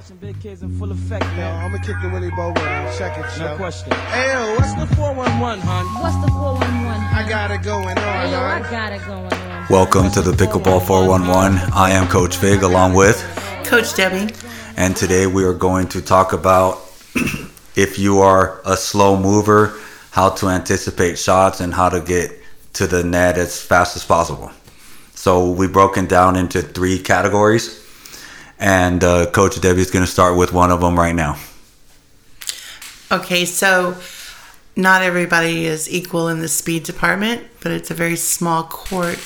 Stretching big kids in full effect, Yo, man. I'ma kick the Willie Bobo and check it, No question. Hey, yo, what's What's the 411, hon? What's the 411? I got it going on, Hey, yo, I got it going on. Welcome to the Pickleball 411. I am Coach Fig along with, Coach Debbie. and today we are going to talk about if you are a slow mover, how to anticipate shots and how to get to the net as fast as possible. So we've broken down into three categories, and uh, Coach is going to start with one of them right now. Okay, so not everybody is equal in the speed department, but it's a very small court,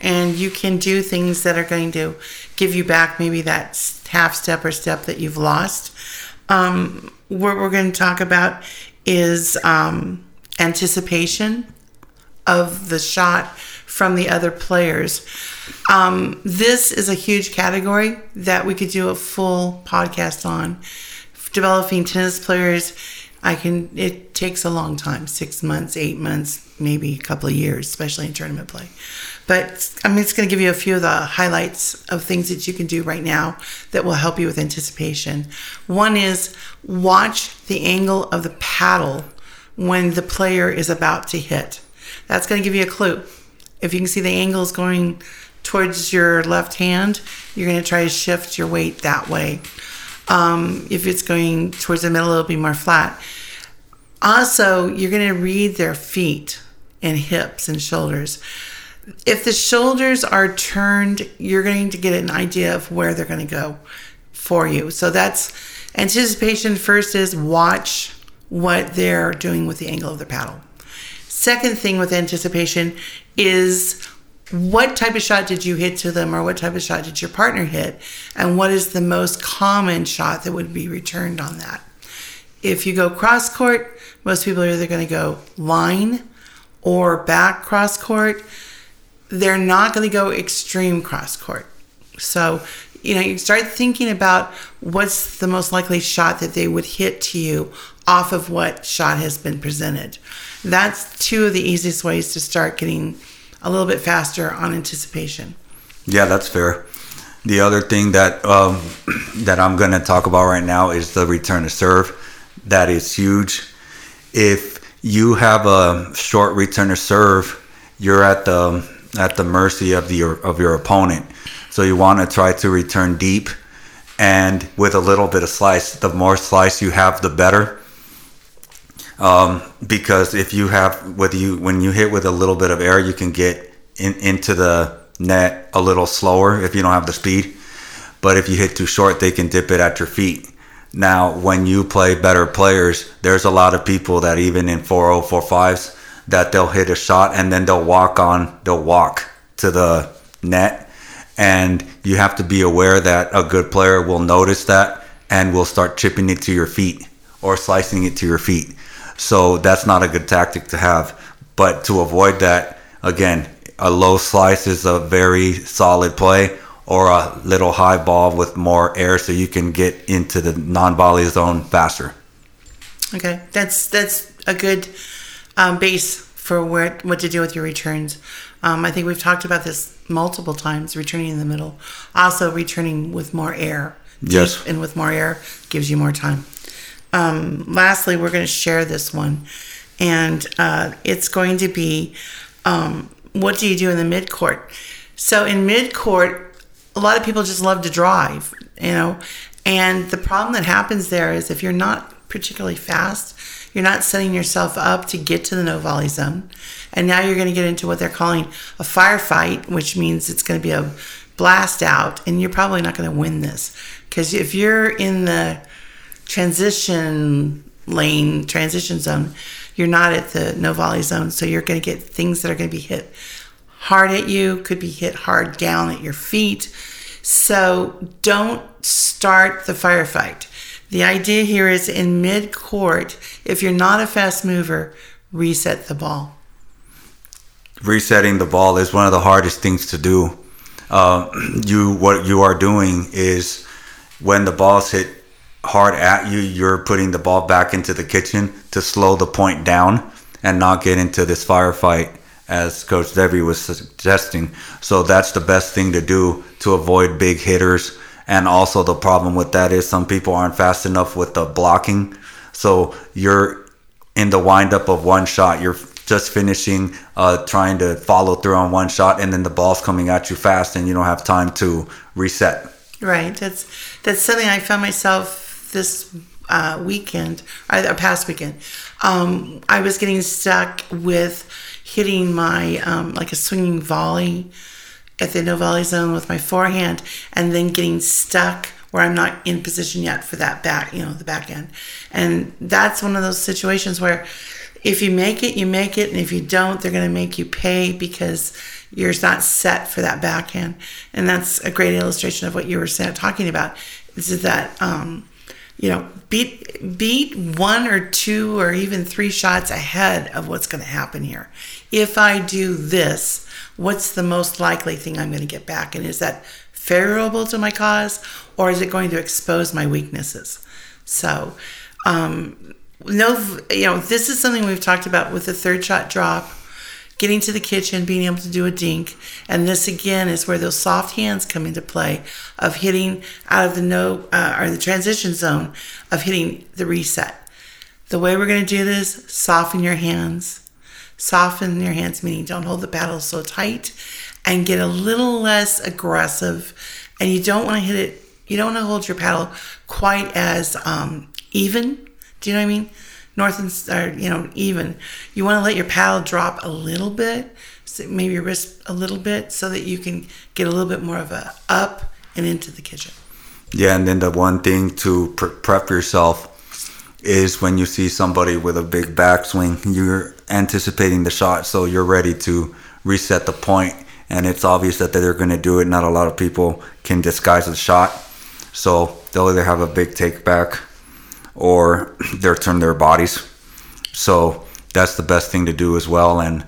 and you can do things that are going to give you back maybe that half step or step that you've lost. Um, what we're going to talk about is um, anticipation of the shot from the other players. Um, this is a huge category that we could do a full podcast on. Developing tennis players, I can. It takes a long time six months, eight months, maybe a couple of years, especially in tournament play. But I'm just going to give you a few of the highlights of things that you can do right now that will help you with anticipation. One is watch the angle of the paddle when the player is about to hit. That's going to give you a clue. If you can see the angles going towards your left hand, you're going to try to shift your weight that way. Um, if it's going towards the middle, it'll be more flat. Also, you're going to read their feet and hips and shoulders. If the shoulders are turned, you're going to get an idea of where they're going to go for you. So that's anticipation. First is watch what they're doing with the angle of their paddle. Second thing with anticipation is what type of shot did you hit to them or what type of shot did your partner hit? And what is the most common shot that would be returned on that? If you go cross court most people are either going to go line or back cross court. They're not going to go extreme cross court. So you know you start thinking about what's the most likely shot that they would hit to you off of what shot has been presented that's two of the easiest ways to start getting a little bit faster on anticipation. Yeah, that's fair. The other thing that um, that I'm going to talk about right now is the return to serve. That is huge. If you have a short return to serve, you're at the at the mercy of the of your opponent. So you want to try to return deep, and with a little bit of slice. The more slice you have, the better. Um, because if you have with you when you hit with a little bit of air, you can get in, into the net a little slower if you don't have the speed. But if you hit too short, they can dip it at your feet. Now, when you play better players, there's a lot of people that even in 4045s that they'll hit a shot and then they'll walk on, they'll walk to the net. And you have to be aware that a good player will notice that and will start chipping it to your feet or slicing it to your feet. So that's not a good tactic to have. But to avoid that, again, a low slice is a very solid play or a little high ball with more air so you can get into the non-volley zone faster. Okay, that's that's a good um, base for where what to do with your returns. Um, I think we've talked about this multiple times. Returning in the middle, also returning with more air. Yes. And with more air gives you more time. Um, lastly, we're going to share this one, and uh, it's going to be um, what do you do in the mid court? So in mid court, a lot of people just love to drive, you know, and the problem that happens there is if you're not particularly fast, you're not setting yourself up to get to the no volley zone, and now you're going to get into what they're calling a firefight, which means it's going to be a blast out, and you're probably not going to win this. Because if you're in the transition lane, transition zone, you're not at the no volley zone. So you're going to get things that are going to be hit hard at you, could be hit hard down at your feet. So don't start the firefight. The idea here is in mid court, if you're not a fast mover, reset the ball. resetting the ball is one of the hardest things to do. Uh, you what you are doing is when the ball's hit hard at you, you're putting the ball back into the kitchen to slow the point down and not get into this firefight as Coach Debbie was suggesting. So that's the best thing to do to avoid big hitters And also the problem with that is some people aren't fast enough with the blocking. So you're in the windup of one shot. You're just finishing uh, trying to follow through on one shot, and then the ball's coming at you fast, and you don't have time to reset. Right. That's that's something I found myself this uh, weekend, or or past weekend. Um, I was getting stuck with hitting my um, like a swinging volley at the no volley zone with my forehand, and then getting stuck where I'm not in position yet for that back, you know, the back end. And that's one of those situations where if you make it, you make it, and if you don't, they're going to make you pay because you're not set for that backhand. And that's a great illustration of what you were talking about. Is that um, you know beat beat one or two or even three shots ahead of what's going to happen here. If I do this, what's the most likely thing I'm going to get back, and is that favorable to my cause, or is it going to expose my weaknesses? So. Um, no, you know, this is something we've talked about with the third shot drop, getting to the kitchen, being able to do a dink. And this again is where those soft hands come into play of hitting out of the no uh, or the transition zone of hitting the reset. The way we're going to do this, soften your hands. Soften your hands, meaning don't hold the paddle so tight and get a little less aggressive. And you don't want to hit it, you don't want to hold your paddle quite as um, even do you know what I mean? North and or you know even. You want to let your paddle drop a little bit, so maybe your wrist a little bit, so that you can get a little bit more of a up and into the kitchen. Yeah, and then the one thing to pre- prep yourself is when you see somebody with a big backswing, you're anticipating the shot, so you're ready to reset the point, and it's obvious that they're going to do it. Not a lot of people can disguise the shot, so they'll either have a big take back or they're turn their bodies. So that's the best thing to do as well. And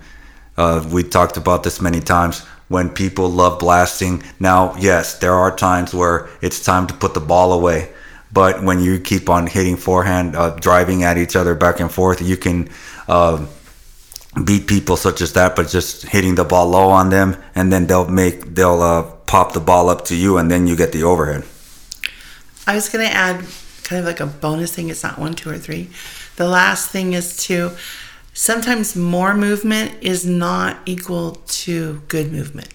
uh, we talked about this many times. When people love blasting, now yes, there are times where it's time to put the ball away. But when you keep on hitting forehand, uh, driving at each other back and forth, you can uh, beat people such as that. But just hitting the ball low on them, and then they'll make they'll uh, pop the ball up to you, and then you get the overhead. I was going to add kind of like a bonus thing. It's not one, two, or three. The last thing is to sometimes more movement is not equal to good movement.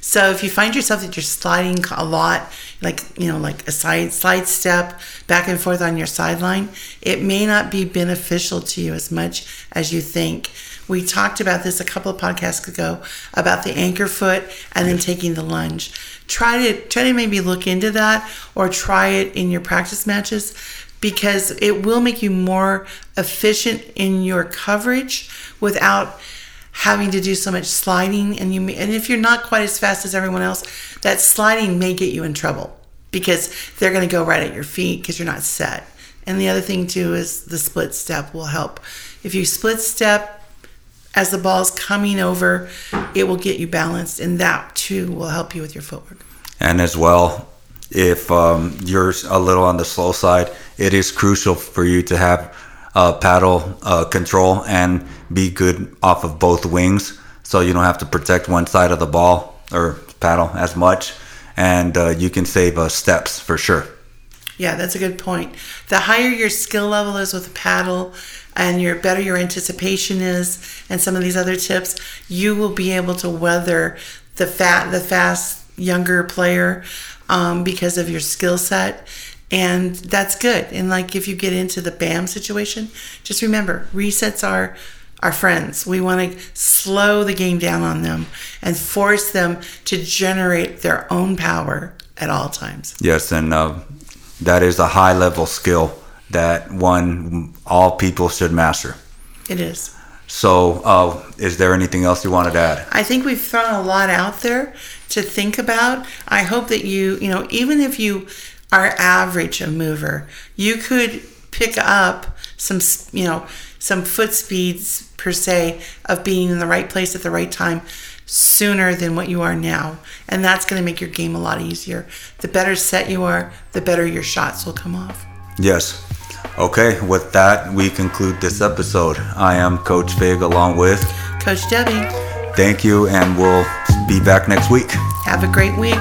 So if you find yourself that you're sliding a lot, like you know, like a side slide step back and forth on your sideline, it may not be beneficial to you as much as you think. We talked about this a couple of podcasts ago about the anchor foot and then taking the lunge. Try to try to maybe look into that or try it in your practice matches because it will make you more efficient in your coverage without having to do so much sliding. And you may, and if you're not quite as fast as everyone else that sliding may get you in trouble because they're going to go right at your feet because you're not set. And the other thing too is the split step will help. If you split step as the ball's coming over it will get you balanced and that too will help you with your footwork And as well, if um, you're a little on the slow side, it is crucial for you to have uh, paddle uh, control and be good off of both wings, so you don't have to protect one side of the ball or paddle as much, and uh, you can save uh, steps for sure. Yeah, that's a good point. The higher your skill level is with the paddle and your better your anticipation is and some of these other tips, you will be able to weather the fat the fast younger player um, because of your skill set. And that's good. And like if you get into the BAM situation, just remember resets are our friends. We want to slow the game down on them and force them to generate their own power at all times. Yes, and uh, that is a high level skill that one all people should master. It is. So, uh, is there anything else you wanted to add? I think we've thrown a lot out there to think about. I hope that you, you know, even if you are average a mover, you could pick up some, you know, some foot speeds per se of being in the right place at the right time sooner than what you are now. And that's going to make your game a lot easier. The better set you are, the better your shots will come off. Yes. Okay, with that, we conclude this episode. I am Coach Fig along with Coach Debbie, thank you, and we'll be back next week. have a great week.